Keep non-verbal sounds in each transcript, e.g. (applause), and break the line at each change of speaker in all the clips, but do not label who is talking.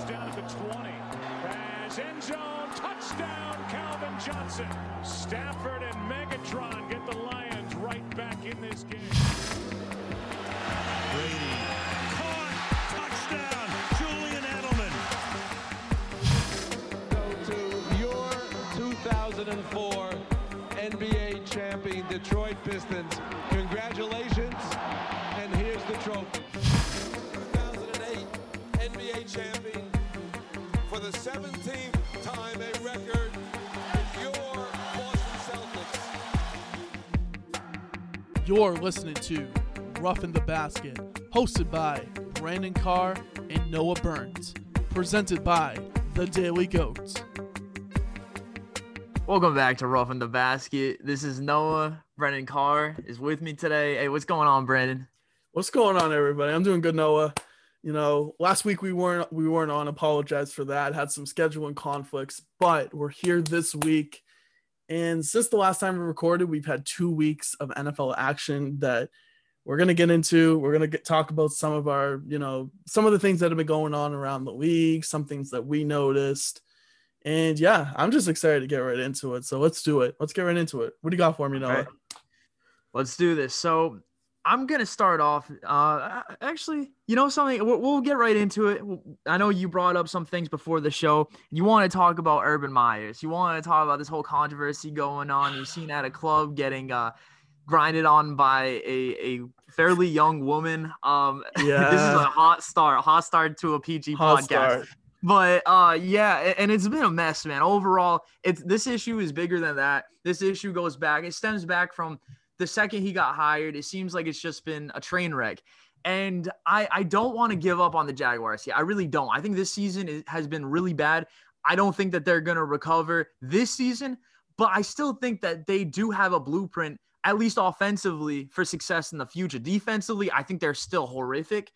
goes down at the 20. As end zone, touchdown, Calvin Johnson. Stafford and Megatron get the Lions right back in this game.
Brady caught, touchdown, Julian Edelman.
Go to your 2004 NBA champion Detroit Pistons. Congratulations,
You're listening to Rough in the Basket, hosted by Brandon Carr and Noah Burns, presented by The Daily Goats.
Welcome back to Rough in the Basket. This is Noah. Brandon Carr is with me today. Hey, what's going on, Brandon?
What's going on, everybody? I'm doing good, Noah. You know, last week we weren't we weren't on. Apologize for that. Had some scheduling conflicts, but we're here this week. And since the last time we recorded, we've had two weeks of NFL action that we're gonna get into. We're gonna talk about some of our, you know, some of the things that have been going on around the league, some things that we noticed. And yeah, I'm just excited to get right into it. So let's do it. Let's get right into it. What do you got for me, Noah?
Okay. Let's do this. So I'm gonna start off. Uh, actually, you know something? We'll, we'll get right into it. I know you brought up some things before the show. You want to talk about Urban Meyers. You want to talk about this whole controversy going on. You've seen at a club getting uh, grinded on by a, a fairly young woman. Um,
Yeah. (laughs)
this is a hot start. Hot start to a PG
Hot
podcast.
start.
But uh yeah, and it's been a mess, man. Overall, it's this issue is bigger than that. This issue goes back. It stems back from the second he got hired. It seems like it's just been a train wreck. And I I don't want to give up on the Jaguars here. I really don't. I think this season is, has been really bad. I don't think that they're going to recover this season, but I still think that they do have a blueprint at least offensively for success in the future. Defensively, I think they're still horrific.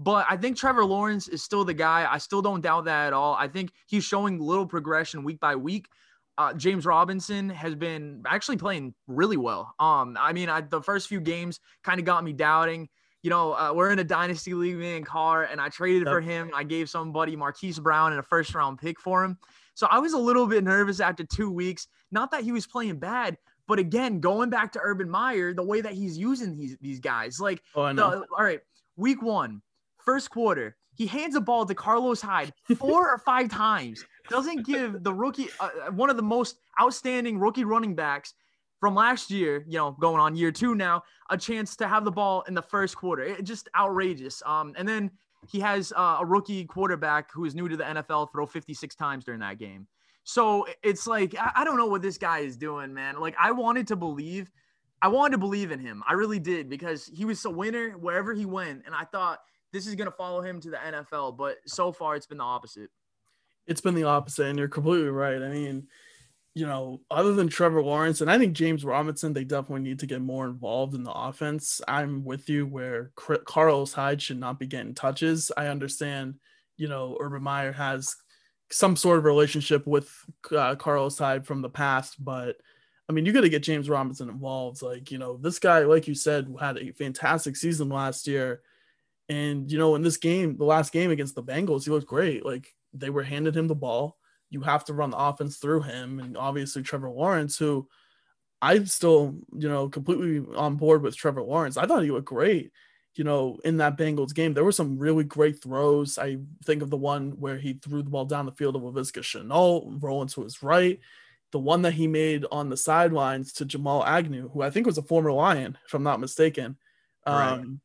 But I think Trevor Lawrence is still the guy. I still don't doubt that at all. I think he's showing little progression week by week. Uh, James Robinson has been actually playing really well. Um, I mean, I, the first few games kind of got me doubting. You know, uh, we're in a dynasty league, me and Carr, and I traded for him. I gave somebody Marquise Brown and a first round pick for him. So I was a little bit nervous after two weeks. Not that he was playing bad, but again, going back to Urban Meyer, the way that he's using these these guys, like
Oh,
the, all right, week one, first quarter, he hands a ball to Carlos Hyde (laughs) four or five times. Doesn't give the rookie, uh, uh, one of the most outstanding rookie running backs from last year, you know, going on year two now, a chance to have the ball in the first quarter. It, just outrageous. Um, and then he has uh, a rookie quarterback who is new to the NFL throw 56 times during that game. So it's like I, I don't know what this guy is doing, man. Like I wanted to believe, I wanted to believe in him. I really did because he was a winner wherever he went, and I thought this is gonna follow him to the NFL. But so far, it's been the opposite.
It's been the opposite, and you're completely right. I mean, you know, other than Trevor Lawrence, and I think James Robinson, they definitely need to get more involved in the offense. I'm with you where Carlos Hyde should not be getting touches. I understand, you know, Urban Meyer has some sort of relationship with uh, Carlos Hyde from the past, but I mean, you got to get James Robinson involved. Like, you know, this guy, like you said, had a fantastic season last year. And, you know, in this game, the last game against the Bengals, he looked great. Like, they were handed him the ball. You have to run the offense through him. And obviously, Trevor Lawrence, who I'm still, you know, completely on board with Trevor Lawrence. I thought he looked great, you know, in that Bengals game. There were some really great throws. I think of the one where he threw the ball down the field of Laviska Shenault, rolling to his right. The one that he made on the sidelines to Jamal Agnew, who I think was a former Lion, if I'm not mistaken.
Right.
Um,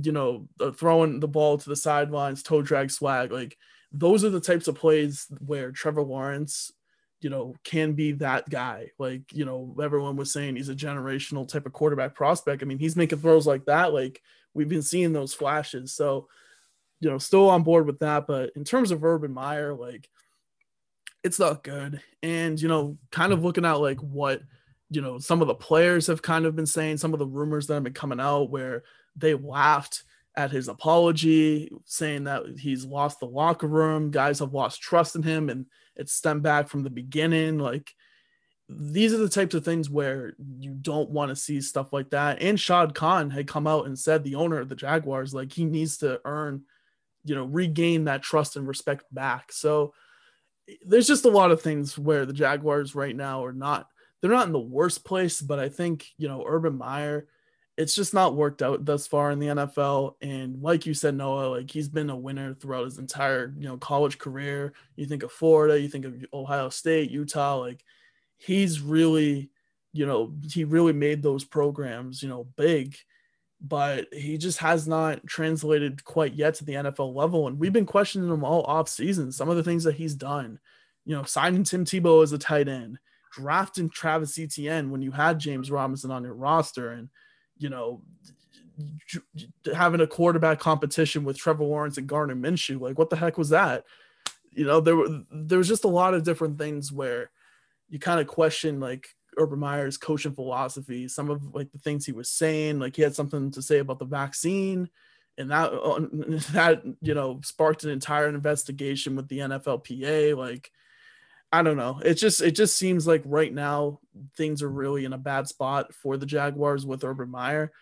you know, throwing the ball to the sidelines, toe drag swag. Like those are the types of plays where Trevor Lawrence, you know, can be that guy. Like, you know, everyone was saying he's a generational type of quarterback prospect. I mean, he's making throws like that. Like we've been seeing those flashes. So, you know, still on board with that. But in terms of Urban Meyer, like it's not good. And, you know, kind of looking at like what, you know, some of the players have kind of been saying, some of the rumors that have been coming out where they laughed at his apology, saying that he's lost the locker room. Guys have lost trust in him, and it stemmed back from the beginning. Like these are the types of things where you don't want to see stuff like that. And Shad Khan had come out and said, the owner of the Jaguars, like he needs to earn you know, regain that trust and respect back. So there's just a lot of things where the Jaguars right now are not they're not in the worst place, but I think, you know, Urban Meyer, it's just not worked out thus far in the NFL. And like you said, Noah, like he's been a winner throughout his entire, you know, college career. You think of Florida, you think of Ohio State, Utah, like he's really, you know, he really made those programs, you know, big but he just has not translated quite yet to the NFL level. And we've been questioning him all off season. Some of the things that he's done, you know, signing Tim Tebow as a tight end, drafting Travis Etienne when you had James Robinson on your roster, and you know, having a quarterback competition with Trevor Lawrence and Gardner Minshew. Like, what the heck was that? You know, there were there was just a lot of different things where you kind of question like Urban Meyer's coaching philosophy, some of like the things he was saying, like he had something to say about the vaccine, and that uh, (laughs) that you know sparked an entire investigation with the NFLPA. Like, I don't know. It just it just seems like right now things are really in a bad spot for the Jaguars with Urban Meyer.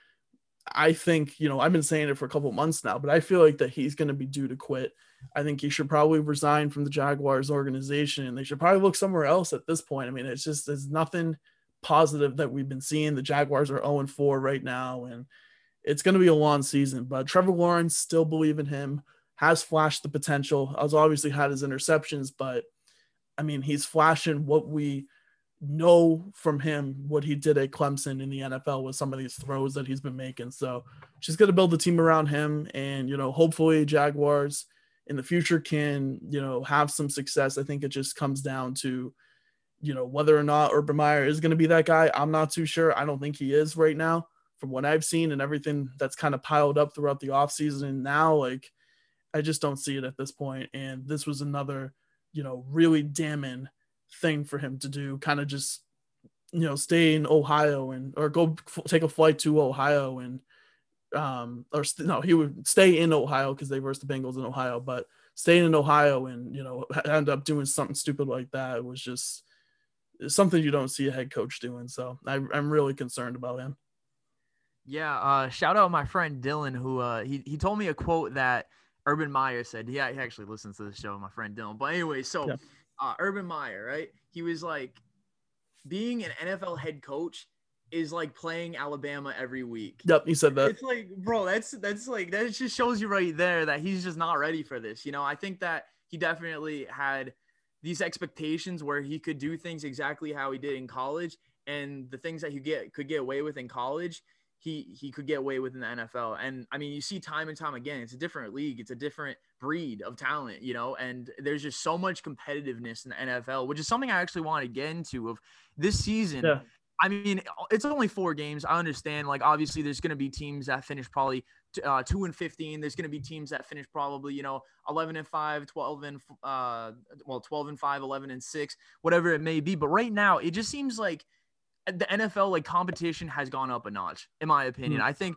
I think you know I've been saying it for a couple months now, but I feel like that he's going to be due to quit I think he should probably resign from the Jaguars organization and they should probably look somewhere else at this point. I mean, it's just there's nothing positive that we've been seeing. The Jaguars are 0 4 right now, and it's going to be a long season. But Trevor Lawrence still believe in him, has flashed the potential. Has obviously had his interceptions, but I mean, he's flashing what we know from him what he did at Clemson in the NFL with some of these throws that he's been making. So just going to build a team around him, and you know, hopefully Jaguars in the future can you know have some success. I think it just comes down to you know whether or not Urban Meyer is going to be that guy. I'm not too sure. I don't think he is right now from what I've seen and everything that's kind of piled up throughout the offseason. And now like I just don't see it at this point. And this was another you know really damning thing for him to do. Kind of just you know stay in Ohio and or go f- take a flight to Ohio and um, or st- no, he would stay in Ohio because they versed the Bengals in Ohio, but staying in Ohio and you know end up doing something stupid like that was just something you don't see a head coach doing. So I, am really concerned about him.
Yeah, uh, shout out my friend Dylan who uh, he he told me a quote that Urban Meyer said. Yeah, he actually listens to the show, my friend Dylan. But anyway, so yeah. uh, Urban Meyer, right? He was like, being an NFL head coach is like playing Alabama every week.
Yep, he said that.
It's like, bro, that's that's like that just shows you right there that he's just not ready for this. You know, I think that he definitely had these expectations where he could do things exactly how he did in college and the things that he get could get away with in college he he could get away with in the NFL. And I mean, you see time and time again, it's a different league, it's a different breed of talent, you know, and there's just so much competitiveness in the NFL, which is something I actually want to get into of this season. Yeah. I mean, it's only four games. I understand. Like, obviously, there's going to be teams that finish probably uh, two and 15. There's going to be teams that finish probably, you know, 11 and 5, 12 and, uh, well, 12 and 5, 11 and 6, whatever it may be. But right now, it just seems like the NFL, like, competition has gone up a notch, in my opinion. Mm-hmm. I think,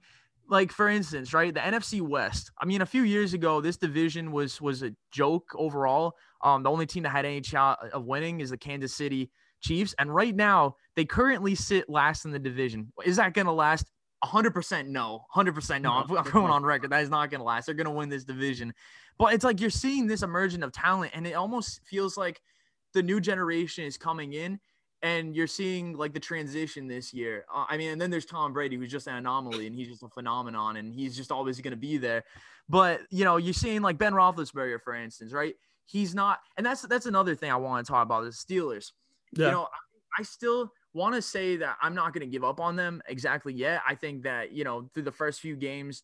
like, for instance, right, the NFC West. I mean, a few years ago, this division was was a joke overall. Um, the only team that had any shot of winning is the Kansas City Chiefs. And right now, they currently sit last in the division. Is that going to last? 100% no. 100% no. I'm, I'm going on record. That is not going to last. They're going to win this division. But it's like you're seeing this emergence of talent, and it almost feels like the new generation is coming in and you're seeing like the transition this year. Uh, I mean, and then there's Tom Brady, who's just an anomaly, and he's just a phenomenon, and he's just always going to be there. But you know, you're seeing like Ben Roethlisberger, for instance, right? He's not, and that's that's another thing I want to talk about the Steelers. Yeah. You know, I still want to say that I'm not going to give up on them exactly yet. I think that, you know, through the first few games,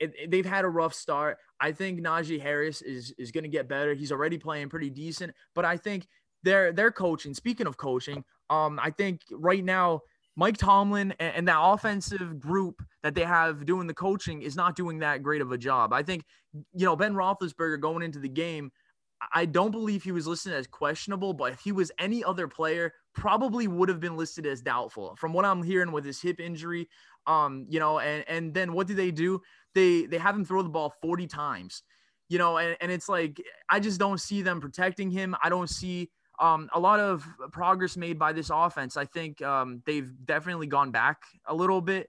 it, it, they've had a rough start. I think Najee Harris is is going to get better. He's already playing pretty decent, but I think their their coaching. Speaking of coaching, um, I think right now Mike Tomlin and, and that offensive group that they have doing the coaching is not doing that great of a job. I think you know Ben Roethlisberger going into the game I don't believe he was listed as questionable, but if he was any other player, probably would have been listed as doubtful. From what I'm hearing with his hip injury, um, you know, and and then what do they do? They they have him throw the ball 40 times, you know, and, and it's like I just don't see them protecting him. I don't see um, a lot of progress made by this offense. I think um, they've definitely gone back a little bit,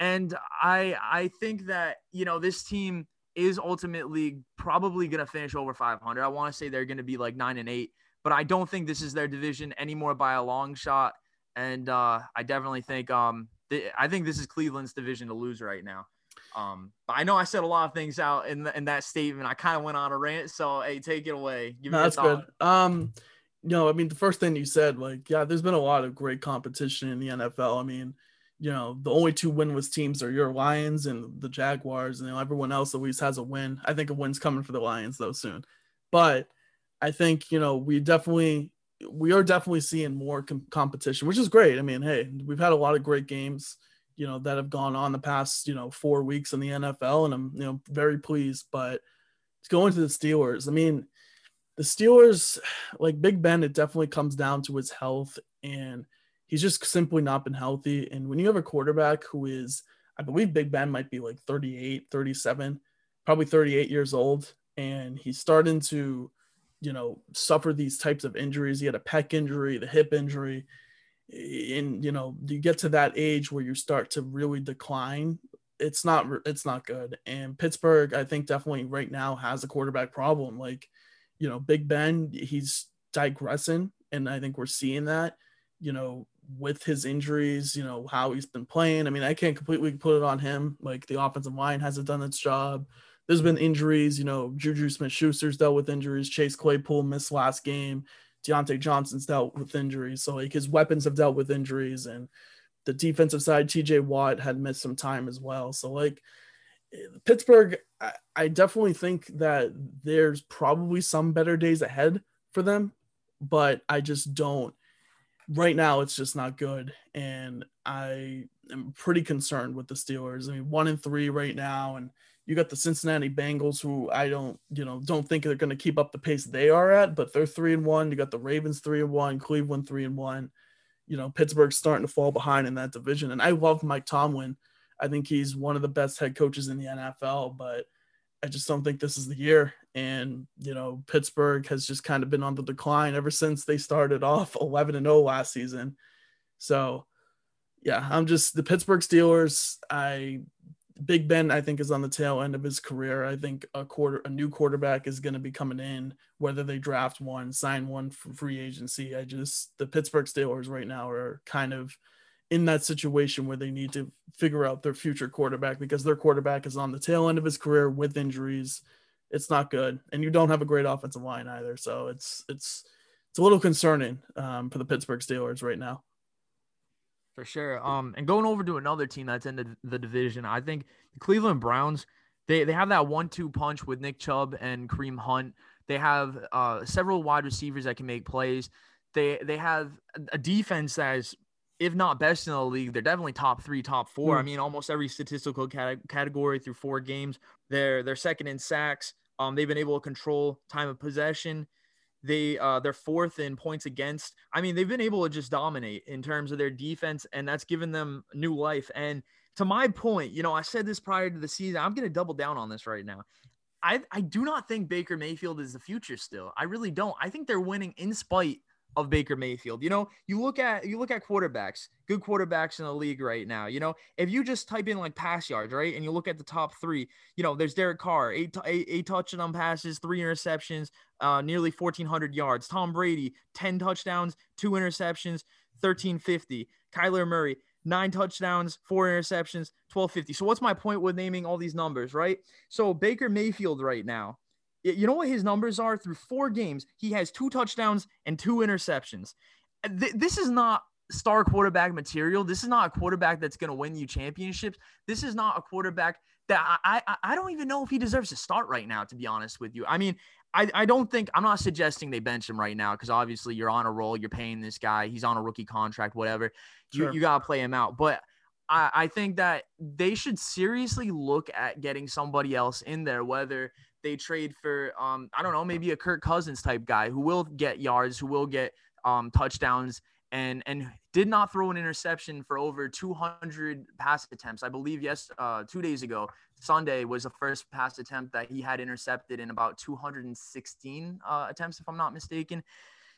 and I I think that you know this team is ultimately probably going to finish over 500. I want to say they're going to be like nine and eight, but I don't think this is their division anymore by a long shot. And uh, I definitely think um, th- I think this is Cleveland's division to lose right now. Um, but I know I said a lot of things out in the, in that statement. I kind of went on a rant, so hey, take it away.
Give no, that's good. Um, know, I mean, the first thing you said, like, yeah, there's been a lot of great competition in the NFL. I mean, you know, the only two winless teams are your Lions and the Jaguars, and you know, everyone else always has a win. I think a win's coming for the Lions though soon, but I think you know we definitely we are definitely seeing more com- competition, which is great. I mean, hey, we've had a lot of great games, you know, that have gone on the past you know four weeks in the NFL, and I'm you know very pleased. But going to the Steelers, I mean, the Steelers, like Big Ben, it definitely comes down to his health and he's just simply not been healthy. And when you have a quarterback who is, I believe Big Ben might be like 38, 37, probably 38 years old, and he's starting to, you know, suffer these types of injuries. He had a pec injury, the hip injury. And, you know, you get to that age where you start to really decline. It's not, it's not good. And Pittsburgh, I think definitely right now has a quarterback problem. Like, you know, Big Ben, he's digressing. And I think we're seeing that, you know, with his injuries, you know, how he's been playing. I mean, I can't completely put it on him. Like the offensive line hasn't done its job. There's been injuries, you know, Juju Smith Schuster's dealt with injuries. Chase Claypool missed last game. Diontae Johnson's dealt with injuries. So like his weapons have dealt with injuries and the defensive side, TJ Watt had missed some time as well. So like Pittsburgh, I, I definitely think that there's probably some better days ahead for them, but I just don't. Right now it's just not good and i am pretty concerned with the steelers. I mean one and three right now and you got the cincinnati bengals who i don't you know don't think they're going to keep up the pace they are at but they're three and one. You got the ravens three and one cleveland three and one. You know pittsburgh's starting to fall behind in that division and i love mike tomlin i think he's one of the best head coaches in the nfl but I just don't think this is the year. And, you know, Pittsburgh has just kind of been on the decline ever since they started off (laughs) 11 and 0 last season. So, yeah, I'm just the Pittsburgh Steelers. I, Big Ben, I think, is on the tail end of his career. I think a quarter, a new quarterback is going to be coming in, whether they draft one, sign one for free agency. I just, the Pittsburgh Steelers right now are kind of, in that situation where they need to figure out their future quarterback because their quarterback is on the tail end of his career with injuries. It's not good, and you don't have a great offensive line either. So it's it's it's a little concerning um, for the Pittsburgh Steelers right now.
For sure. Um, and going over to another team that's in the, the division, I think the Cleveland Browns. They, they have that one-two punch with Nick Chubb and Kareem Hunt. They have uh, several wide receivers that can make plays. They they have a defense that is if not best in the league, they're definitely top three, top four. Mm. I hmm. mean, almost every statistical cat- category through four games. They're they're second in sacks. Um, they've been able to control time of possession. They uh, they're fourth in points against. I mean, they've been able to just dominate in terms of their defense, and that's given them new life. And to my point, you know, I said this prior to the season. I'm going to double down on this right now. I I do not think Baker Mayfield is the future. Still, I really don't. I think they're winning in spite of Baker Mayfield. You know, you look at you look at quarterbacks, good quarterbacks in the league right now. You know, if you just type in like pass yards, right, and you look at the top three, you know, there's Derek Carr, eight eight, eight touchdown passes, three interceptions, uh, nearly 1,400 yards. Tom Brady, 10 touchdowns, two interceptions, 1,350. Kyler Murray, nine touchdowns, four interceptions, 1250. So what's my point with naming all these numbers, right? So Baker Mayfield right now, you know what his numbers are through four games? He has two touchdowns and two interceptions. This is not star quarterback material. This is not a quarterback that's going to win you championships. This is not a quarterback that I, I I don't even know if he deserves to start right now. To be honest with you, I mean, I I don't think I'm not suggesting they bench him right now because obviously you're on a roll. You're paying this guy. He's on a rookie contract. Whatever. Sure. You you gotta play him out, but. I, I think that they should seriously look at getting somebody else in there, whether they trade for um I don't know maybe a Kirk Cousins type guy who will get yards, who will get um touchdowns and and did not throw an interception for over 200 pass attempts. I believe yes, uh, two days ago, Sunday was the first pass attempt that he had intercepted in about 216 uh, attempts, if I'm not mistaken.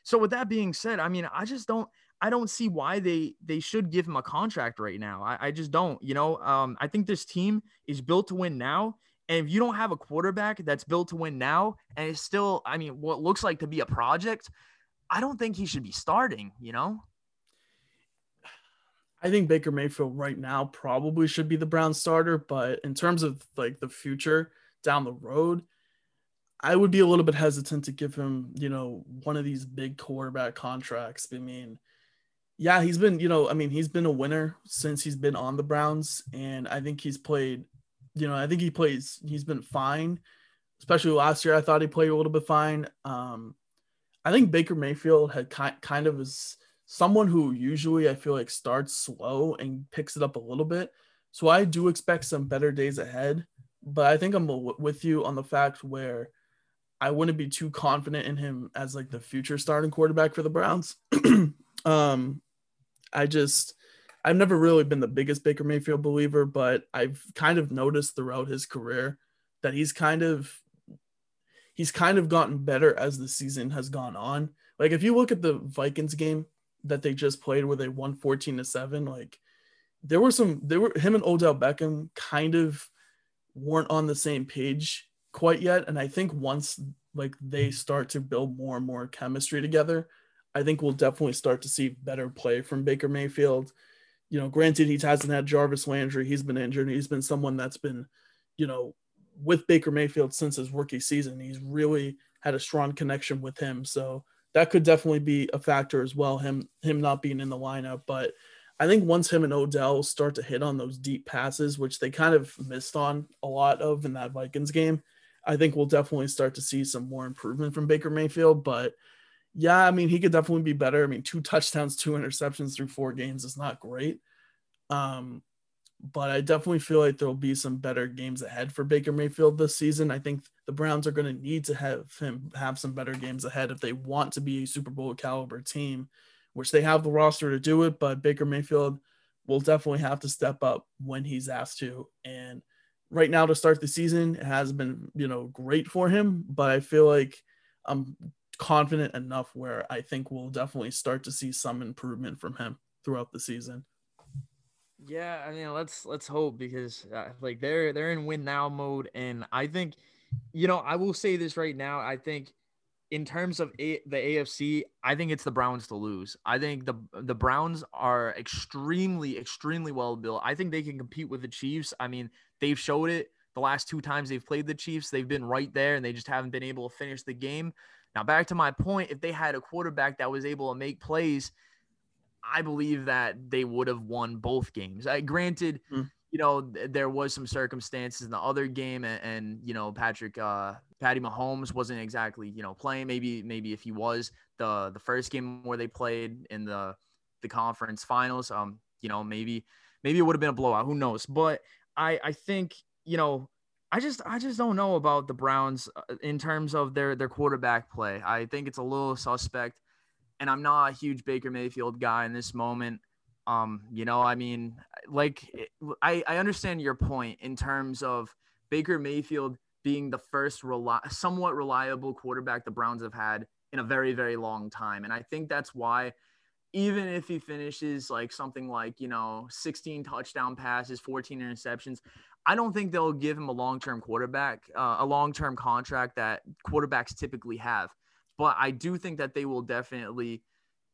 So with that being said, I mean, I just don't, I don't see why they they should give him a contract right now. I, I just don't. You know, um, I think this team is built to win now, And if you don't have a quarterback that's built to win now, and it's still, I mean, what looks like to be a project, I don't think he should be starting, you know? (sighs)
I think Baker Mayfield right now probably should be the Brown starter, but in terms of like the future down the road, I would be a little bit hesitant to give him, you know, one of these big quarterback contracts. I mean, yeah, he's been, you know, I mean, he's been a winner since he's been on the Browns, and I think he's played, you know, I think he plays, he's been fine. Especially last year, I thought he played a little bit fine. Um, I think Baker Mayfield had kind kind of is someone who usually I feel like starts slow and picks it up a little bit. So I do expect some better days ahead, but I think I'm with you on the fact where I wouldn't be too confident in him as like the future starting quarterback for the Browns. (clears throat) um, I just I've never really been the biggest Baker Mayfield believer, but I've kind of noticed throughout his career that he's kind of he's kind of gotten better as the season has gone on. Like if you look at the Vikings game that they just played where they won 14 to 7, like there were some there were him and Odell Beckham kind of weren't on the same page quite yet. And I think once like they mm-hmm. start to build more and more chemistry together, I think we'll definitely start to see better play from Baker Mayfield. You know, granted, he hasn't had Jarvis Landry. He's been injured. He's been someone that's been, you know, with Baker Mayfield since his rookie season. He's really had a strong connection with him. So that could definitely be a factor as well, him him not being in the lineup. But I think once him and Odell start to hit on those deep passes, which they kind of missed on a lot of in that Vikings game, I think we'll definitely start to see some more improvement from Baker Mayfield. But yeah, I mean, he could definitely be better. I mean, two touchdowns, two interceptions through four games is not great. Um, but I definitely feel like there'll be some better games ahead for Baker Mayfield this season. I think the Browns are going to need to have him have some better games ahead if they want to be a Super Bowl caliber team, which they have the roster to do it. But Baker Mayfield will definitely have to step up when he's asked to. And right now, to start the season, it has been you know great for him. But I feel like I'm confident enough where I think we'll definitely start to see some improvement from him throughout the season.
Yeah, I mean, let's let's hope because uh, like they're they're in win now mode, and I think, you know, I will say this right now. I think, in terms of a- the AFC, I think it's the Browns to lose. I think the the Browns are extremely extremely well built. I think they can compete with the Chiefs. I mean, they've showed it the last two times they've played the Chiefs. They've been right there, and they just haven't been able to finish the game. Now, back to my point, if they had a quarterback that was able to make plays I believe that they would have won both games. I granted, mm. you know, th- there was some circumstances in the other game, and, and you know, Patrick, uh, Patty Mahomes wasn't exactly, you know, playing. Maybe, maybe if he was the the first game where they played in the the conference finals, um, you know, maybe maybe it would have been a blowout. Who knows? But I I think you know. I just I just don't know about the Browns uh, in terms of their their quarterback play. I think it's a little suspect and I'm not a huge Baker Mayfield guy in this moment. Um, you know, I mean, like I, I understand your point in terms of Baker Mayfield being the first reli- somewhat reliable quarterback the Browns have had in a very, very long time. And I think that's why, even if he finishes like something like, you know, 16 touchdown passes, 14 interceptions, I don't think they'll give him a long term quarterback, uh, a long term contract that quarterbacks typically have but I do think that they will definitely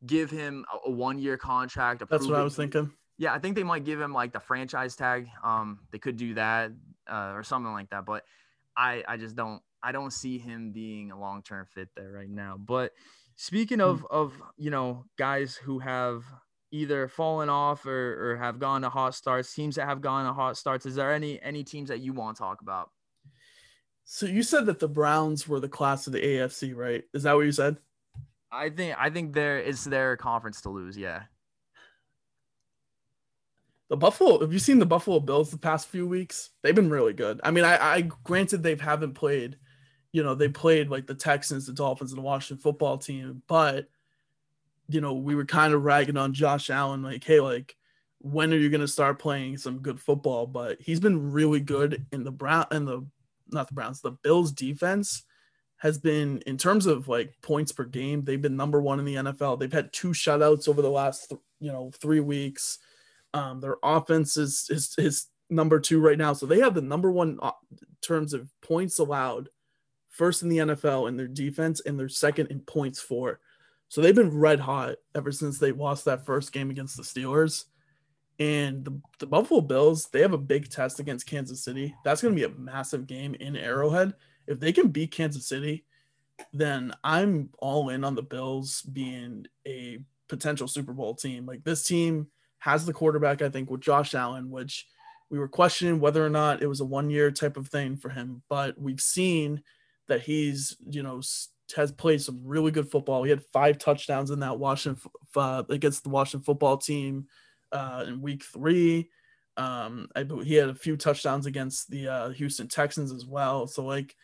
give him a, a one year contract.
That's what I was thinking.
Yeah, I think they might give him like the franchise tag. Um, they could do that uh, or something like that. But I, I just don't, I don't see him being a long term fit there right now. But speaking of, mm. of you know, guys who have either fallen off or, or have gone to hot starts, teams that have gone to hot starts, is there any any teams that you want to talk about?
So you said that the Browns were the class of the AFC, right? Is that what you said?
I think I think there it's their conference to lose. Yeah.
The Buffalo. Have you seen the Buffalo Bills the past few weeks? They've been really good. I mean, I, I granted they haven't played. You know, they played like the Texans, the Dolphins, and the Washington football team, but you know, we were kind of ragging on Josh Allen, like, hey, like, when are you going to start playing some good football? But he's been really good in the Brown and the not the Browns, the Bills defense has been in terms of like points per game, they've been number one in the NFL. They've had two shutouts over the last th- you know three weeks. Um, their offense is, is is number two right now. So they have the number one uh, terms of points allowed, first in the NFL in their defense, and they're second in points for. So they've been red hot ever since they lost that first game against the Steelers. And the, the Buffalo Bills, they have a big test against Kansas City. That's going to be a massive game in Arrowhead. If they can beat Kansas City, then I'm all in on the Bills being a potential Super Bowl team. Like this team has the quarterback, I think, with Josh Allen, which we were questioning whether or not it was a one year type of thing for him. But we've seen that he's, you know, has played some really good football. He had five touchdowns in that Washington uh, against the Washington football team uh, in week three. Um, I, he had a few touchdowns against the uh, Houston Texans as well. So like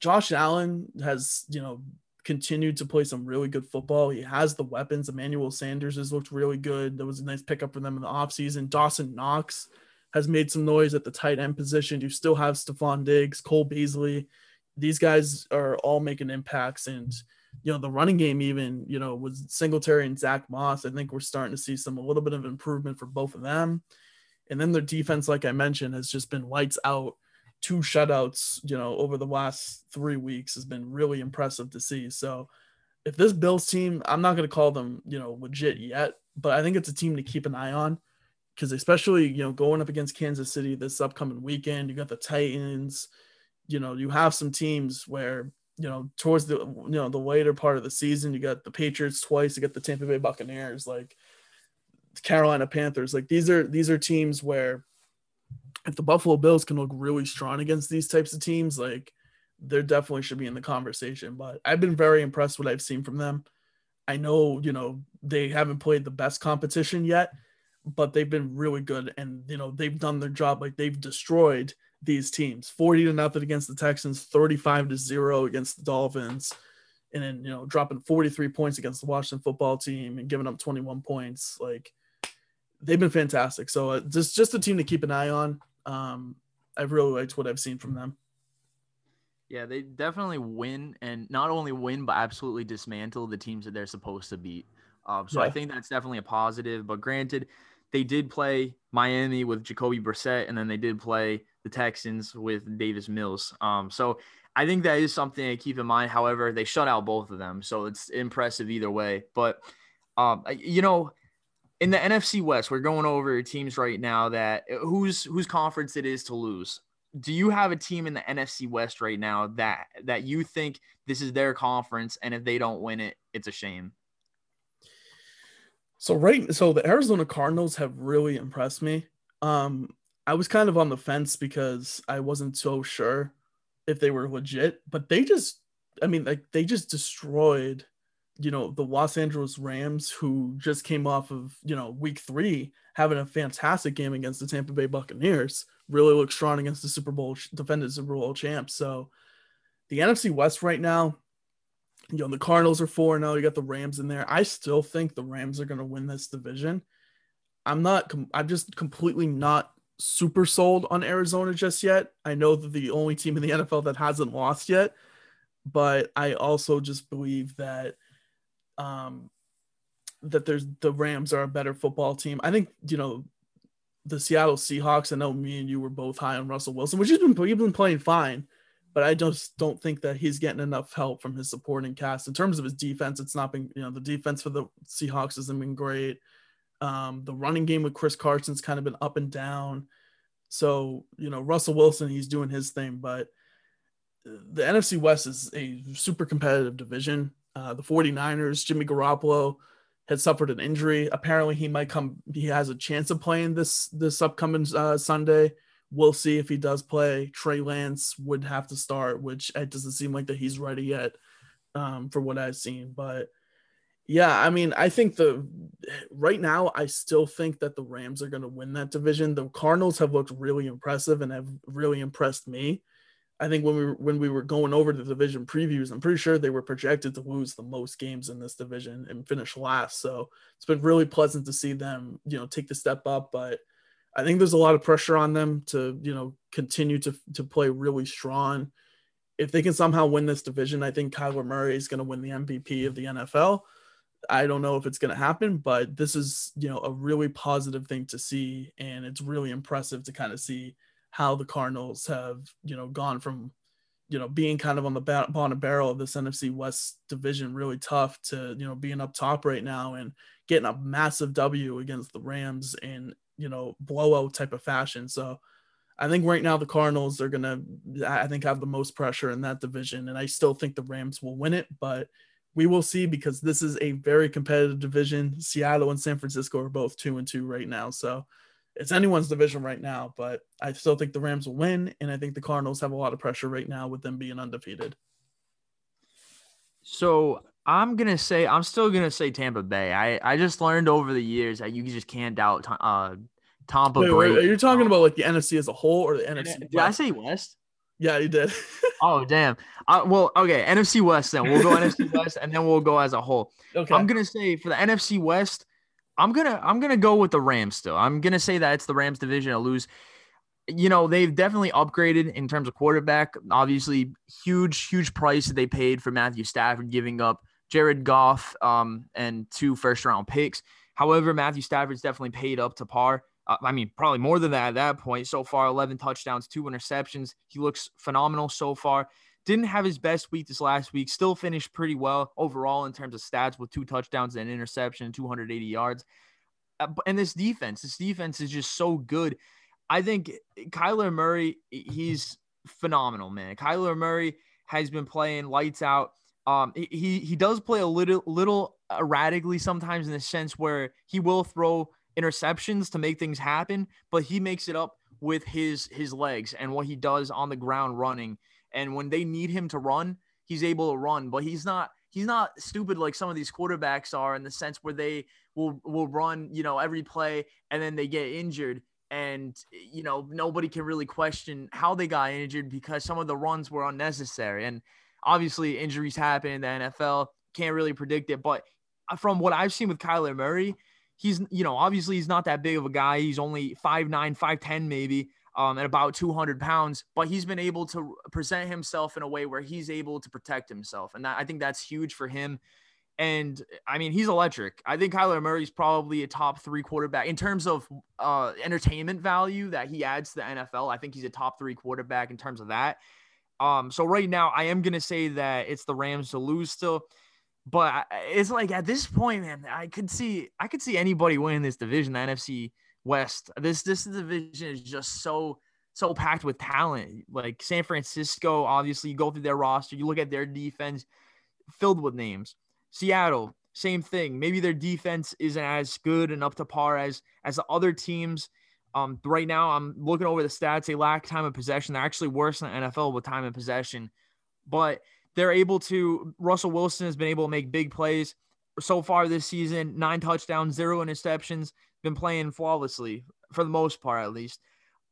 Josh Allen has, you know, continued to play some really good football. He has the weapons. Emmanuel Sanders has looked really good. There was a nice pickup for them in the offseason. Dawson Knox has made some noise at the tight end position. You still have Stefon Diggs, Cole Beasley. These guys are all making impacts and – you know, the running game, even, you know, with Singletary and Zach Moss, I think we're starting to see some a little bit of improvement for both of them. And then their defense, like I mentioned, has just been lights out. Two shutouts, you know, over the last three weeks has been really impressive to see. So if this Bills team, I'm not going to call them, you know, legit yet, but I think it's a team to keep an eye on because especially, you know, going up against Kansas City this upcoming weekend, you got the Titans, you know, you have some teams where you know, towards the you know the later part of the season, you got the Patriots twice, you got the Tampa Bay Buccaneers, like Carolina Panthers. Like these are these are teams where if the Buffalo Bills can look really strong against these types of teams, like there definitely should be in the conversation. But I've been very impressed what I've seen from them. I know, you know, they haven't played the best competition yet, but they've been really good and you know, they've done their job like they've destroyed these teams 40 to nothing against the Texans, 35 to 0 against the Dolphins, and then you know dropping 43 points against the Washington football team and giving up 21 points. Like they've been fantastic. So uh, just just a team to keep an eye on. Um, I've really liked what I've seen from them.
Yeah, they definitely win, and not only win, but absolutely dismantle the teams that they're supposed to beat. Um, so yeah. I think that's definitely a positive. But granted, they did play Miami with Jacoby Brissett, and then they did play the Texans with Davis Mills. Um, so I think that is something to keep in mind. However, they shut out both of them, so it's impressive either way. But um, you know, in the NFC West, we're going over teams right now that whose whose conference it is to lose. Do you have a team in the NFC West right now that that you think this is their conference, and if they don't win it, it's a shame?
So right, so the Arizona Cardinals have really impressed me. Um, I was kind of on the fence because I wasn't so sure if they were legit, but they just, I mean, like they just destroyed, you know, the Los Angeles Rams, who just came off of, you know, week three having a fantastic game against the Tampa Bay Buccaneers. Really look strong against the Super Bowl defended Super Bowl champs. So the NFC West right now, you know, the Cardinals are four now. You got the Rams in there. I still think the Rams are going to win this division. I'm not. I'm just completely not super sold on Arizona just yet. I know that the only team in the (laughs) NFL that hasn't lost yet, but I also just believe that um that there's the Rams are a better football team. I think you know the Seattle Seahawks. I know me and you were both high on Russell Wilson, which he's been he's been playing fine but I just don't think that he's getting enough help from his supporting cast in terms of his defense. It's not been, you know, the defense for the Seahawks hasn't been great. Um, the running game with Chris Carson's kind of been up and down. So, you know, Russell Wilson, he's doing his thing, but the NFC West is a super competitive division. Uh, the 49ers, Jimmy Garoppolo had suffered an injury. Apparently, he might come, he has a chance of playing this this upcoming uh, Sunday. We'll see if he does play. Trey Lance would have to start, which it doesn't seem like that he's ready yet, um, for what I've seen. But yeah, I mean, I think the right now, I still think that the Rams are going to win that division. The Cardinals have looked really impressive and have really impressed me. I think when we were, when we were going over the division previews, I'm pretty sure they were projected to lose the most games in this division and finish last. So it's been really pleasant to see them, you know, take the step up. But I think there's a lot of pressure on them to, you know, continue to to play really strong. If they can somehow win this division, I think Kyler Murray is going to win the MVP of the NFL. I don't know if it's going to happen, but this is, you know, a really positive thing to see. And it's really impressive to kind of see how the Cardinals have, you know, gone from, you know, being kind of on the bottom barrel of this NFC West division, really tough to, you know, being up top right now and getting a massive W against the Rams in, you know, blowout type of fashion. So I think right now the Cardinals are to, I think, have the most pressure in that division. And I still think the Rams will win it, but we will see because this is a very competitive division. Seattle and San Francisco are both two and two right now. So it's anyone's division right now, but I still think the Rams will win. And I think the Cardinals have a lot of pressure right now with them being undefeated.
So I'm gonna say I'm still gonna say Tampa Bay. I I just learned over the years that you just can't doubt uh Tampa
Bay. Wait, are you talking about like the NFC as a whole or the NFC?
Did West? I say West?
Yeah, you did. (laughs)
oh damn. Uh, well, okay, NFC West then. We'll go NFC (laughs) West and then we'll go as a whole. Okay. I'm gonna say for the NFC West, I'm gonna I'm gonna go with the Rams still. I'm gonna say that it's the Rams division to lose. You know, they've definitely upgraded in terms of quarterback. Obviously, huge, huge price that they paid for Matthew Stafford, giving up Jared Goff um, and two first round picks. However, Matthew Stafford's definitely paid up to par. Uh, I mean, probably more than that at that point. So far, 11 touchdowns, two interceptions. He looks phenomenal so far. Didn't have his best week this last week. Still finished pretty well overall in terms of stats with two touchdowns and interception, 280 yards. Uh, and this defense, this defense is just so good. I think Kyler Murray, he's phenomenal, man. Kyler Murray has been playing lights out. Um, he he does play a little little erratically sometimes in the sense where he will throw interceptions to make things happen, but he makes it up with his his legs and what he does on the ground running. And when they need him to run, he's able to run, but he's not he's not stupid like some of these quarterbacks are in the sense where they will will run, you know, every play and then they get injured and you know nobody can really question how they got injured because some of the runs were unnecessary and obviously injuries happen in the NFL can't really predict it but from what I've seen with Kyler Murray he's you know obviously he's not that big of a guy. He's only 5'9 5'10 maybe um, at about 200 pounds but he's been able to present himself in a way where he's able to protect himself and that, i think that's huge for him. And i mean he's electric. I think kyler murray's probably a top three quarterback in terms of uh, entertainment value that he adds to the nfl i think he's a top three quarterback in terms of that um, so right now i am to say that it's the rams to lose still but it's like at this point, man, I could see I could see anybody winning this division, the NFC West. This this division is just so so packed with talent. Like San Francisco, obviously, you go through their roster, you look at their defense, filled with names. Seattle, same thing. Maybe their defense isn't as good and up to par as as the other teams. Um, right now, I'm looking over the stats. They lack time of possession. They're actually worse than the NFL with time of possession. But they're able to. Russell Wilson has been able to make big plays so far this season. Nine touchdowns, zero interceptions. Been playing flawlessly for the most part, at least.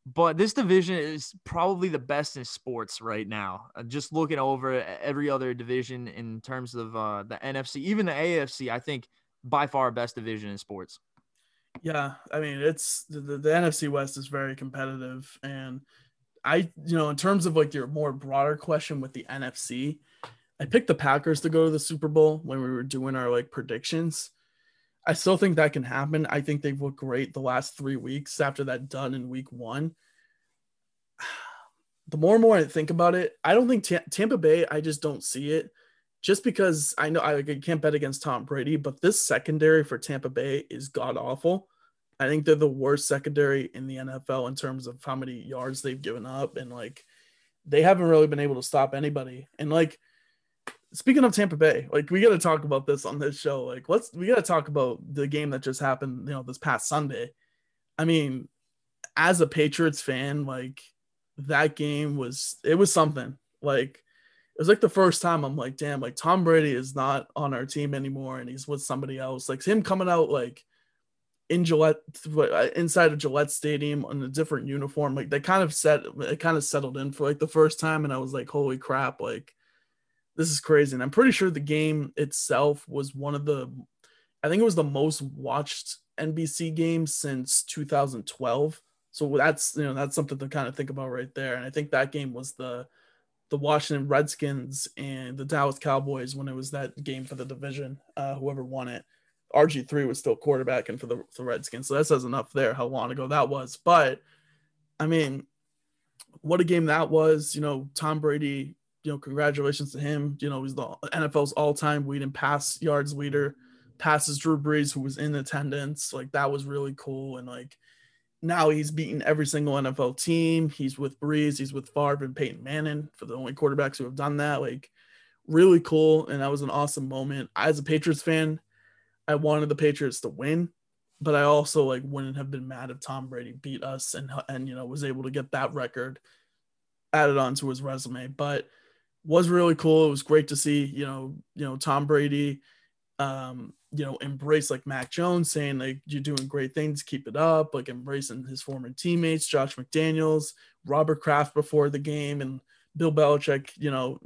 But this division is probably the best in sports right now. Uh, just looking over every other division in terms of uh, the NFC, even the AFC, I think by far best division in sports.
Yeah, I mean it's the, the, NFC West is very competitive, and I you know in terms of like your more broader question with the NFC, I picked the Packers to go to the Super Bowl when we were doing our like predictions. I still think that can happen. I think they've looked great the last three weeks after that done in week one. (sighs) The more and more I think about it, I don't think T- Tampa Bay, I just don't see it. Just because I know I, can't bet against Tom Brady, but this secondary for Tampa Bay is god awful. I think they're the worst secondary in the NFL in terms of how many yards they've given up. And like, they haven't really been able to stop anybody. And like, speaking of Tampa Bay, like we got to talk about this on this show. Like, let's we got to talk about the game that just happened, you know, this past Sunday. I mean, as a Patriots fan, like that game was it was something. Like it was like the first time I'm like, damn, like Tom Brady is not on our team anymore, and he's with somebody else. Like him coming out like in Gillette uh, inside of Gillette Stadium in a different uniform, like they kind of set it kind of settled in for like the first time, and I was like, holy crap, like this is crazy. And I'm pretty sure the game itself was one of the, I think it was the most watched NBC game since 2012. So that's, you know, that's something to kind of think about right there. And I think that game was the, the Washington Redskins and the Dallas Cowboys when it was that game for the division. Uh, whoever won it, RG three was still quarterbacking for the, the Redskins, so that says enough there how long ago that was. But I mean, what a game that was! You know, Tom Brady. You know, congratulations to him. You know, he's the NFL's all-time leading pass yards leader. Passes Drew Brees, who was in attendance. Like that was really cool, and like now he's beaten every single NFL team. He's with Brees, he's with Favre and Peyton Manning for the only quarterbacks who have done that. Like, really cool. And that was an awesome moment. As a Patriots fan, I wanted the Patriots to win, but I also like wouldn't have been mad if Tom Brady beat us and and you know was able to get that record added onto his resume. But was really cool. It was great to see, you know, you know, Tom Brady um you know, embrace like Mac Jones saying like you're doing great things, keep it up, like embracing his former teammates, Josh McDaniels, Robert Kraft before the game, and Bill Belichick. You know,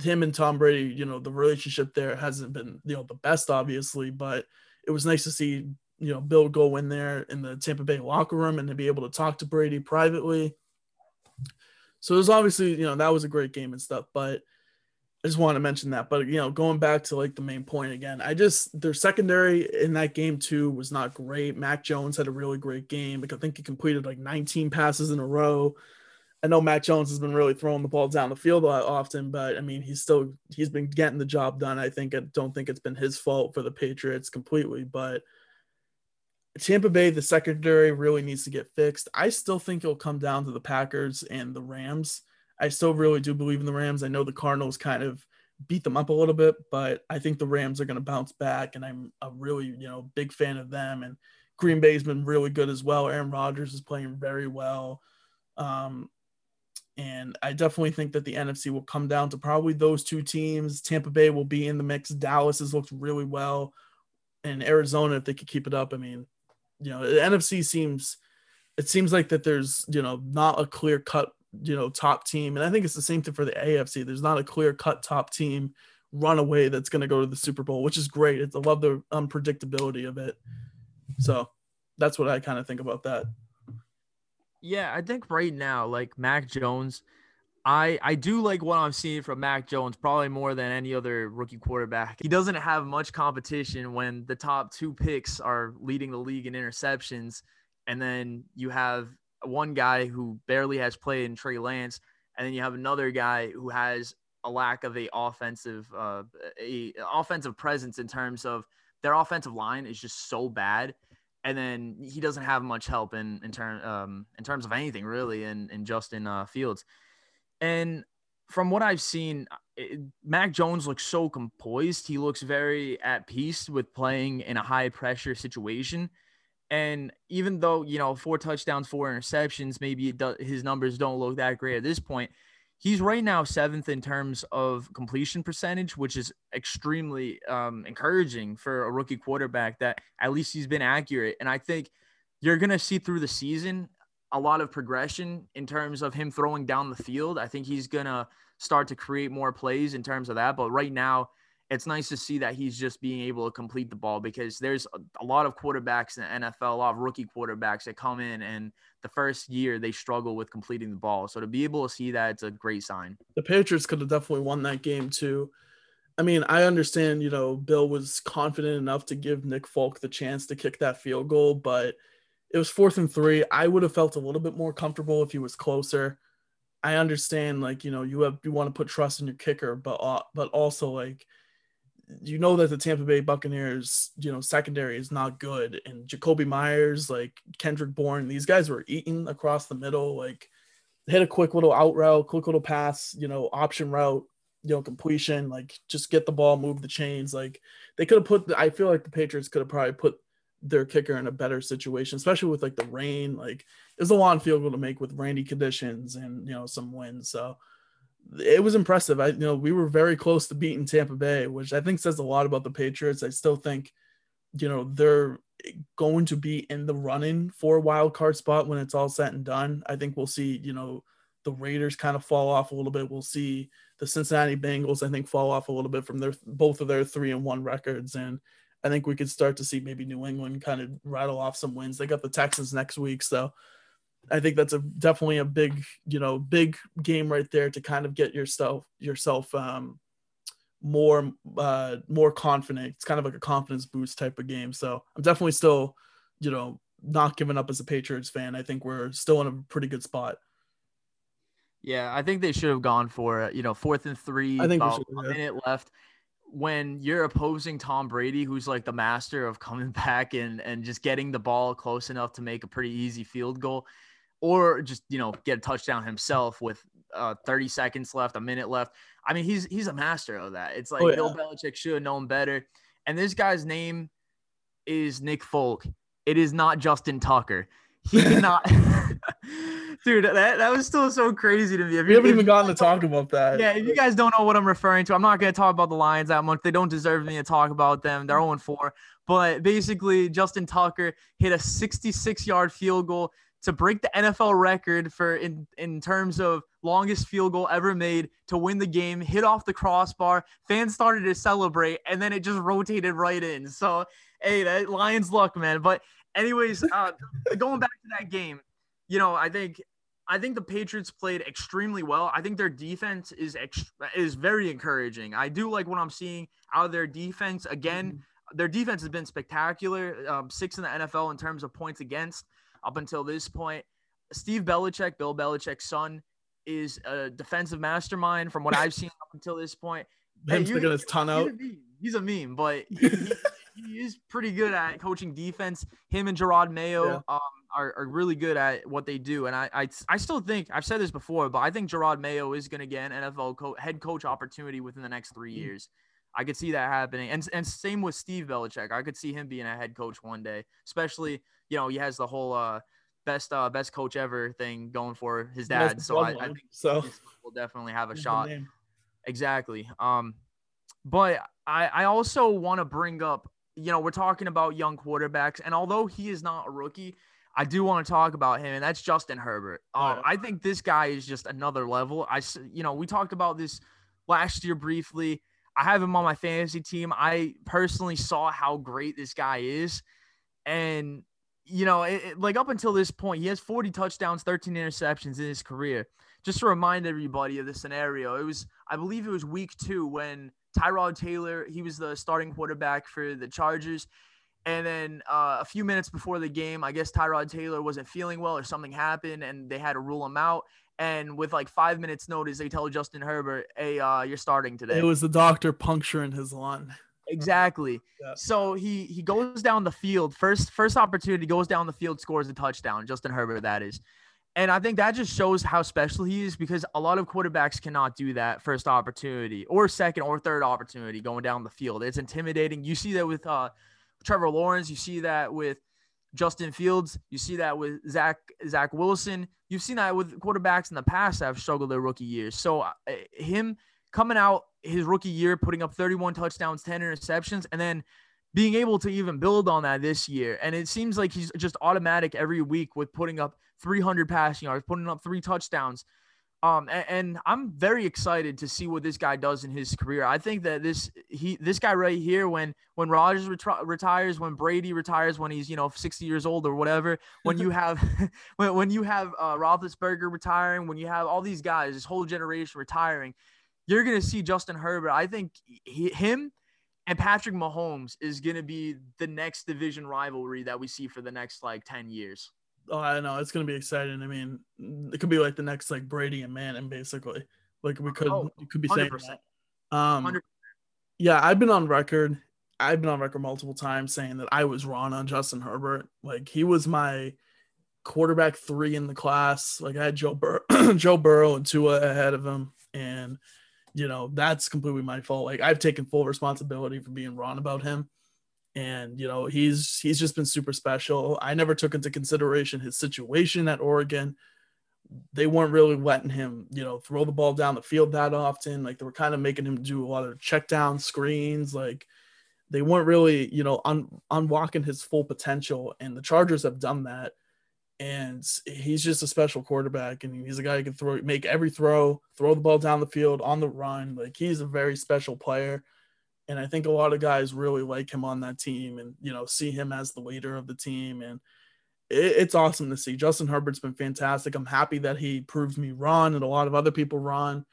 him and Tom Brady. You know, the relationship there hasn't been you know the best, obviously, but it was nice to see you know Bill go in there in the Tampa Bay locker room and to be able to talk to Brady privately. So it was obviously you know that was a great game and stuff, but I just want to mention that. But you know, going back to like the main point again, I just their secondary in that game too was not great. Mac Jones had a really great game. Like I think he completed like 19 passes in a row. I know Mac Jones has been really throwing the ball down the field a lot often, but I mean he's still he's been getting the job done. I think I don't think it's been his fault for the Patriots completely, but Tampa Bay, the secondary really needs to get fixed. I still think it'll come down to the Packers and the Rams. I still really do believe in the Rams. I know the Cardinals kind of beat them up a little bit, but I think the Rams are going to bounce back, and I'm a really you know big fan of them. And Green Bay's been really good as well. Aaron Rodgers is playing very well. Um, and I definitely think that the NFC will come down to probably those two teams. Tampa Bay will be in the mix. Dallas has looked really well. And Arizona, if they could keep it up, I mean, you know, the NFC seems it seems like that there's, you know, not a clear cut you know top team. And i think it's the same thing for the afc there's not a clear cut top team runaway that's going to go to the super bowl which is great. It's, i love the unpredictability of it. So that's what i kind of think about that.
Yeah i think right now like mac jones I I do like what I'm seeing from Mac Jones probably more than any other rookie quarterback. He doesn't have much competition when the top two picks are leading the league in interceptions, and then you have one guy who barely has played in Trey Lance, and then you have another guy who has a lack of a offensive uh, a offensive presence in terms of their offensive line is just so bad, and then he doesn't have much help in in term um, in terms of anything really in in Justin uh, Fields, and from what I've seen, Mac Jones looks so composed. He looks very at peace with playing in a high pressure situation. And even though, you know, four touchdowns, four interceptions, maybe does, his numbers don't look that great at this point. He's right now seventh in terms of completion percentage, which is extremely um, encouraging for a rookie quarterback that at least he's been accurate. And I think you're going to see through the season a lot of progression in terms of him throwing down the field. I think he's going to start to create more plays in terms of that. But right now, it's nice to see that he's just being able to complete the ball because there's a, lot of quarterbacks in the NFL, a lot of rookie quarterbacks that come in and the first year they struggle with completing the ball. So to be able to see that, it's a great sign.
The Patriots could have definitely won that game too. I mean, I understand, you know, Bill was confident enough to give Nick Folk the chance to kick that field goal, but it was fourth and three. I would have felt a little bit more comfortable if he was closer. I understand, like, you know, you have you want to put trust in your kicker, but uh, but also like – you know that the Tampa Bay Buccaneers, you know, secondary is not good. And Jakobi Meyers, like Kendrick Bourne, these guys were eating across the middle, like hit a quick little out route, quick little pass, you know, option route, you know, completion, like just get the ball, move the chains. Like they could have put, I feel like the Patriots could have probably put their kicker in a better situation, especially with like the rain. Like it was a long field goal to make with rainy conditions and, you know, some wind. So, it was impressive. I you know we were very close to beating Tampa Bay, which I think says a lot about the Patriots. I still think, you know, they're going to be in the running for a wild card spot when it's all said and done. I think we'll see, you know, the Raiders kind of fall off a little bit. We'll see the Cincinnati Bengals, I think, fall off a little bit from their both of their three and one records. And I think we could start to see maybe New England kind of rattle off some wins. They got the Texans next week. So I think that's a definitely a big, you know, big game right there to kind of get yourself yourself um more uh more confident. It's kind of like a confidence boost type of game. So I'm definitely still, you know, not giving up as a Patriots fan. I think we're still in a pretty good spot.
Yeah, I think they should have gone for it. You know, fourth and three.
I think
about a minute left. When you're opposing Tom Brady, who's like the master of coming (laughs) back and and just getting the ball close enough to make a pretty easy field goal, or just you know get a touchdown himself with uh, 30 seconds left, a minute left. I mean, he's he's a master of that. It's like
Oh, yeah.
Bill Belichick should have known better. And this guy's name is Nick Folk. It is not Justin Tucker. He (laughs) cannot. (laughs) Dude, that, that was still so crazy to me. If
We haven't even gotten to talk about that.
yeah, if you guys don't know what I'm referring to, I'm not going to talk about the Lions that much. They don't deserve me to talk about them. They're (laughs) 0 4. But basically, Justin Tucker hit a 66 yard field goal to break the NFL record for in, in terms of longest field goal ever made to win the game, hit off the crossbar. Fans started to celebrate, and then it just rotated right in. So, hey, that Lions luck, man. But, anyways, (laughs) uh, going back to that game, you know, I think I think the Patriots played extremely well. I think their defense is ex- is very encouraging. I do like what I'm seeing out of their defense. Again, their defense has been spectacular. Um, six in the NFL in terms of points against up until this point. Steve Belichick, Bill Belichick's son, is a defensive mastermind from what I've seen up until this point. (laughs)
Him
Hey,
sticking his tongue
He's
out.
a meme. He's a meme, but (laughs) he, he- he is pretty good at coaching defense. Him and Jerod Mayo
Yeah.
um, are, are really good at what they do. And I, I, I still think, I've said this before, but I think Jerod Mayo is going to get an NFL co- head coach opportunity within the next three
Mm.
years. I could see that happening. And, and same with Steve Belichick. I could see him being a head coach one day, especially, you know, he has the whole uh, best uh, best coach ever thing going for his dad. So I, I think
so
will definitely have a shot. Exactly. Um, but I, I also want to bring up, you know, we're talking about young quarterbacks, and although he is not a rookie, I do want to talk about him, and that's Justin Herbert.
Yeah.
I think this guy is just another level. I, you know, we talked about this last year briefly. I have him on my fantasy team. I personally saw how great this guy is, and you know, it, it- like up until this point, he has 40 touchdowns, 13 interceptions in his career. Just to remind everybody of the scenario, it was, I believe it was week two when Tyrod Taylor, he was the starting quarterback for the Chargers. And then uh, a few minutes before the game, I guess Tyrod Taylor wasn't feeling well or something happened and they had to rule him out. And with like five minutes notice, they tell Justin Herbert, hey, uh, you're starting today.
It was the doctor puncturing his lung.
Exactly.
Yeah.
So he he goes down the field first first opportunity goes down the field scores a touchdown Justin Herbert that is. And I think that just shows how special he is because a lot of quarterbacks cannot do that first opportunity or second or third opportunity going down the field. It's intimidating. You see that with uh, Trevor Lawrence. You see that with Justin Fields. You see that with Zach Zach Wilson. You've seen that with quarterbacks in the past that have struggled their rookie years. So uh, him coming out his rookie year, putting up 31 touchdowns, 10 interceptions, and then being able to even build on that this year. And it seems like he's just automatic every week with putting up 300 passing yards, putting up three touchdowns. Um, and, and I'm very excited to see what this guy does in his career. I think that this he this guy right here, when when Rodgers retri- retires, when Brady retires, when he's you know 60 years old or whatever, when you have (laughs) when, when you have uh, Roethlisberger retiring, when you have all these guys, this whole generation retiring, you're gonna see Justin Herbert. I think he, him and Patrick Mahomes is gonna be the next division rivalry that we see for the next like 10 years.
Oh, I know it's gonna be exciting. I mean, it could be like the next like Brady and Manning, basically. Like we could,
Oh,
you could be saying
100%.
that. Um,
100%.
yeah, I've been on record. I've been on record multiple times saying that I was wrong on Justin Herbert. Like he was my quarterback three in the class. Like I had Joe Bur- (clears throat) Joe Burrow and Tua ahead of him, and you know that's completely my fault. Like I've taken full responsibility for being wrong about him, and you know he's he's just been super special. I never took into consideration his situation at Oregon. They weren't really letting him, you know, throw the ball down the field that often. Like they were kind of making him do a lot of check down screens. Like they weren't really, you know, un- unlocking his full potential. And the Chargers have done that. And he's just a special quarterback, and he's a guy who can throw, make every throw, throw the ball down the field on the run. Like he's a very special player, and I think a lot of guys really like him on that team, and you know, see him as the leader of the team. And it, it's awesome to see. Justin Herbert's been fantastic. I'm happy that he proved me wrong and a lot of other people wrong.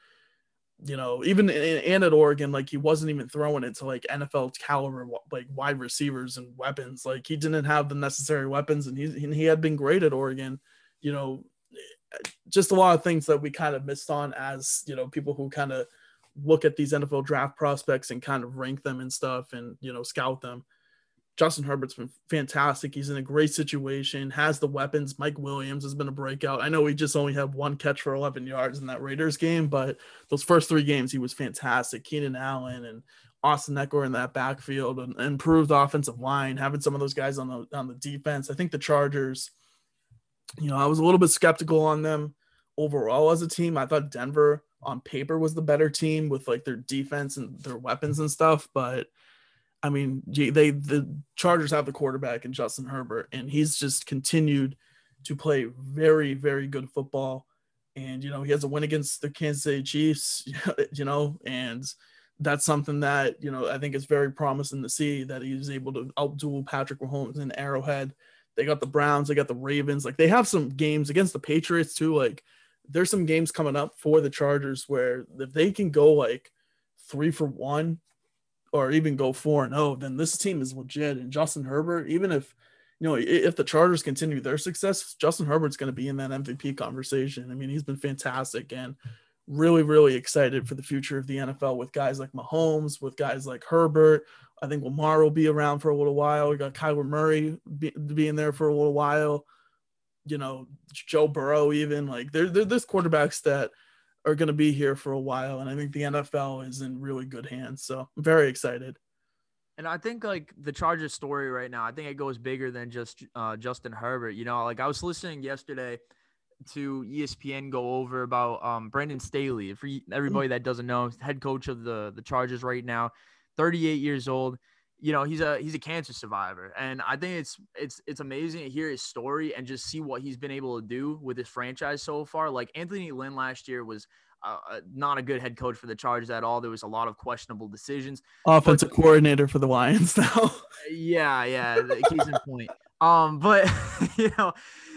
You know, even in, and at Oregon, like he wasn't even throwing it to like NFL caliber like wide receivers and weapons. Like he didn't have the necessary weapons, and he and he had been great at Oregon. You know, eh, just a lot of things that we kind of missed on as you know people who kind of look at these NFL draft prospects and kind of rank them and stuff and you know scout them. Justin Herbert's been fantastic. He's in a great situation, has the weapons. Mike Williams has been a breakout. I know he just only had one catch for 11 yards in that Raiders game, but those first three games he was fantastic. Keenan Allen and Austin Ekeler in that backfield, and improved offensive line, having some of those guys on the on the defense. I think the Chargers, you know, I was a little bit skeptical on them overall as a team. I thought Denver on paper was the better team with like their defense and their weapons and stuff, but I mean, they the Chargers have the quarterback in Justin Herbert, and he's just continued to play very, very good football. And you know, he has a win against the Kansas City Chiefs, (laughs) you know, and that's something that you know I think is very promising to see that he's able to outduel Patrick Mahomes in Arrowhead. They got the Browns, they got the Ravens, like they have some games against the Patriots too. Like there's some games coming up for the Chargers where if they can go like three for one or even go four and oh, then this team is legit. And Justin Herbert, even if you know if the Chargers continue their success, Justin Herbert's going to be in that MVP conversation. I mean, he's been fantastic and really, really excited for the future of the NFL with guys like Mahomes, with guys like Herbert. I think Lamar will be around for a little while. We got Kyler Murray be, being there for a little while. You know, Joe Burrow, even like there, there, there's quarterbacks that are going to be here for a while. And I think the NFL is in really good hands. So I'm very excited.
And I think like the Chargers story right now, I think it goes bigger than just uh, Justin Herbert. You know, like I was listening yesterday to ESPN go over about um, Brandon Staley. For everybody that doesn't know, head coach of the the Chargers right now, 38 years old. You know, he's a he's a cancer survivor, and I think it's it's it's amazing to hear his story and just see what he's been able to do with his franchise so far. Like Anthony Lynn last year was uh, uh, not a good head coach for the Chargers at all. There was a lot of questionable decisions.
Offensive but, coordinator for the Lions (laughs) now.
yeah, yeah, case in point. Um, but (laughs) you know,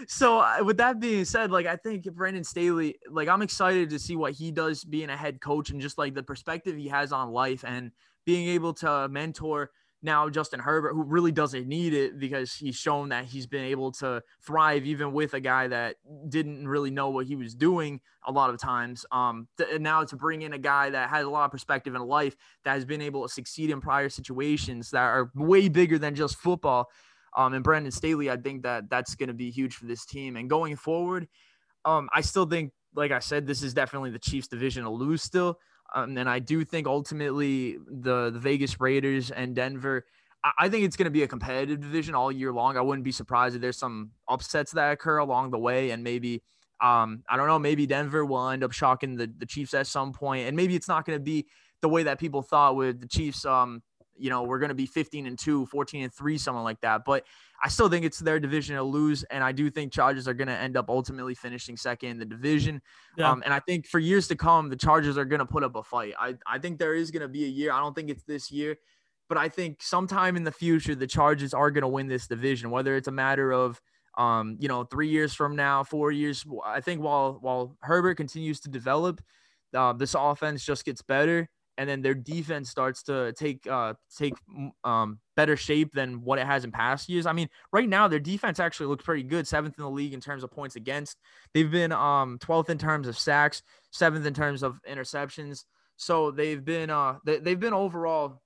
so uh, with that being said, like I think Brandon Staley, like I'm excited to see what he does being a head coach and just like the perspective he has on life and being able to mentor now Justin Herbert, who really doesn't need it because he's shown that he's been able to thrive even with a guy that didn't really know what he was doing a lot of times. Um, th- now to bring in a guy that has a lot of perspective in life that has been able to succeed in prior situations that are way bigger than just football. Um, and Brandon Staley, I think that that's going to be huge for this team. And going forward, um, I still think, like I said, this is definitely the Chiefs' division to lose still. Um, and I do think ultimately the, the Vegas Raiders and Denver, I, I think it's going to be a competitive division all year long. I wouldn't be surprised if there's some upsets that occur along the way. And maybe, um, I don't know, maybe Denver will end up shocking the, the Chiefs at some point. And maybe it's not going to be the way that people thought with the Chiefs, um, you know, we're going to be 15 and 2, 14 and 3, something like that. But I still think it's their division to lose. And I do think Chargers are going to end up ultimately finishing second in the division. Yeah. Um, and I think for years to come, the Chargers are going to put up a fight. I, I think there is going to be a year. I don't think it's this year, but I think sometime in the future, the Chargers are going to win this division, whether it's a matter of, um, you know, three years from now, four years. I think while while Herbert continues to develop, uh, this offense just gets better and then their defense starts to take uh take um better shape than what it has in past years. I mean, right now their defense actually looks pretty good, seventh in the league in terms of points against. They've been um 12th in terms of sacks, seventh in terms of interceptions. So they've been uh they, they've been overall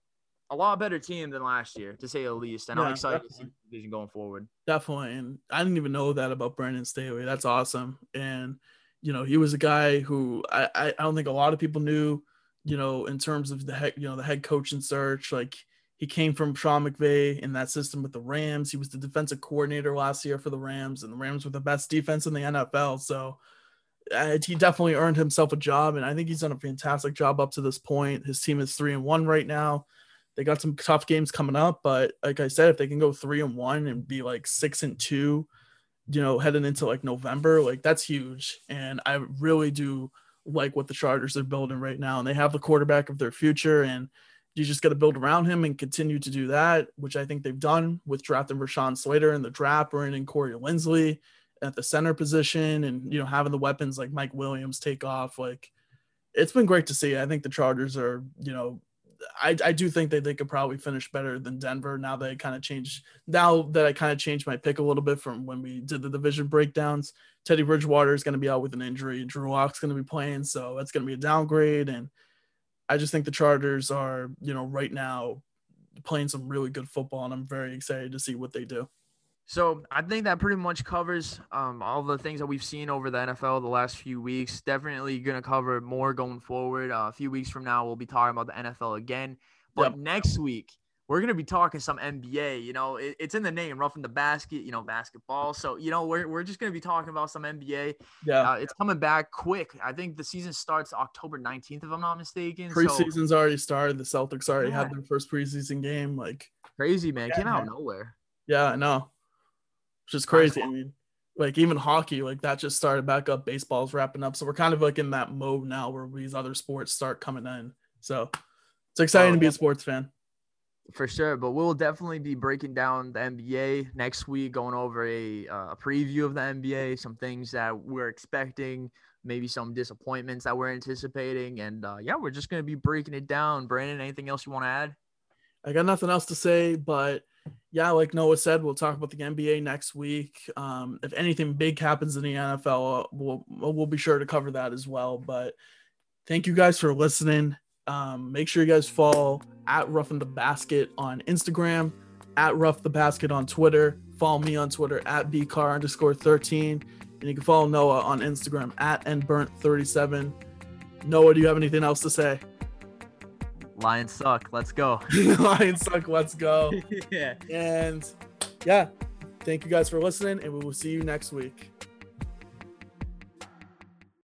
a lot better team than last year, to say the least. And yeah, I'm excited definitely. to see the division going forward.
Definitely. And I didn't even know that about Brandon Staley. That's awesome. And you know, he was a guy who I, I don't think a lot of people knew you know, in terms of the head, you know, the head coach and search. Like he came from Sean McVay in that system with the Rams. He was the defensive coordinator last year for the Rams, and the Rams were the best defense in the NFL. So he definitely earned himself a job, and I think he's done a fantastic job up to this point. His team is three and one right now. They got some tough games coming up, but like I said, if they can go three and one and be like six and two, you know, heading into like November, like that's huge. And I really do like what the Chargers are building right now, and they have the quarterback of their future. And you just got to build around him and continue to do that, which I think they've done with drafting Rashawn Slater in the draft, bringing in Corey Linsley at the center position, and you know having the weapons like Mike Williams take off. Like it's been great to see. I think the Chargers are, you know, I, I do think that they could probably finish better than Denver now that I kind of changed now that I kind of changed my pick a little bit from when we did the division breakdowns. Teddy Bridgewater is going to be out with an injury. Drew Lock's going to be playing, so that's going to be a downgrade. And I just think the Chargers are, you know, right now playing some really good football, and I'm very excited to see what they do.
So I think that pretty much covers um, all the things that we've seen over the NFL the last few weeks. Definitely going to cover more going forward. Uh, a few weeks from now, we'll be talking about the NFL again. But yep. next week, we're going to be talking some NBA. You know, it, it's in the name, roughing the basket, you know, basketball. So, you know, we're, we're just going to be talking about some NBA.
Yeah.
Uh, it's coming back quick. I think the season starts October 19th, if I'm not mistaken.
Preseason's so, already started. The Celtics already yeah. had their first preseason game. Like,
crazy, man. Yeah, Came out of nowhere.
Yeah, I know which is crazy. I mean, like even hockey, like that just started back up. Baseball's wrapping up, so we're kind of like in that mode now where these other sports start coming in. So it's exciting oh, to be a sports fan.
For sure, but we'll definitely be breaking down the NBA next week, going over a, uh, a preview of the NBA, some things that we're expecting, maybe some disappointments that we're anticipating, and uh, yeah, we're just gonna be breaking it down. Brandon, anything else you want to add?
I got nothing else to say, but yeah, like Noah said, we'll talk about the NBA next week. Um, if anything big happens in the NFL, we'll we'll be sure to cover that as well. But thank you guys for listening. Um, make sure you guys follow at Roughing the Basket on Instagram, at Rough the Basket on Twitter. Follow me on Twitter at bcar underscore 13. And you can follow Noah on Instagram at nburnt37. Noah, do you have anything else to say?
Lions suck. Let's go. (laughs)
Lions suck. Let's go. (laughs)
yeah.
And yeah, thank you guys for listening, and we will see you next week.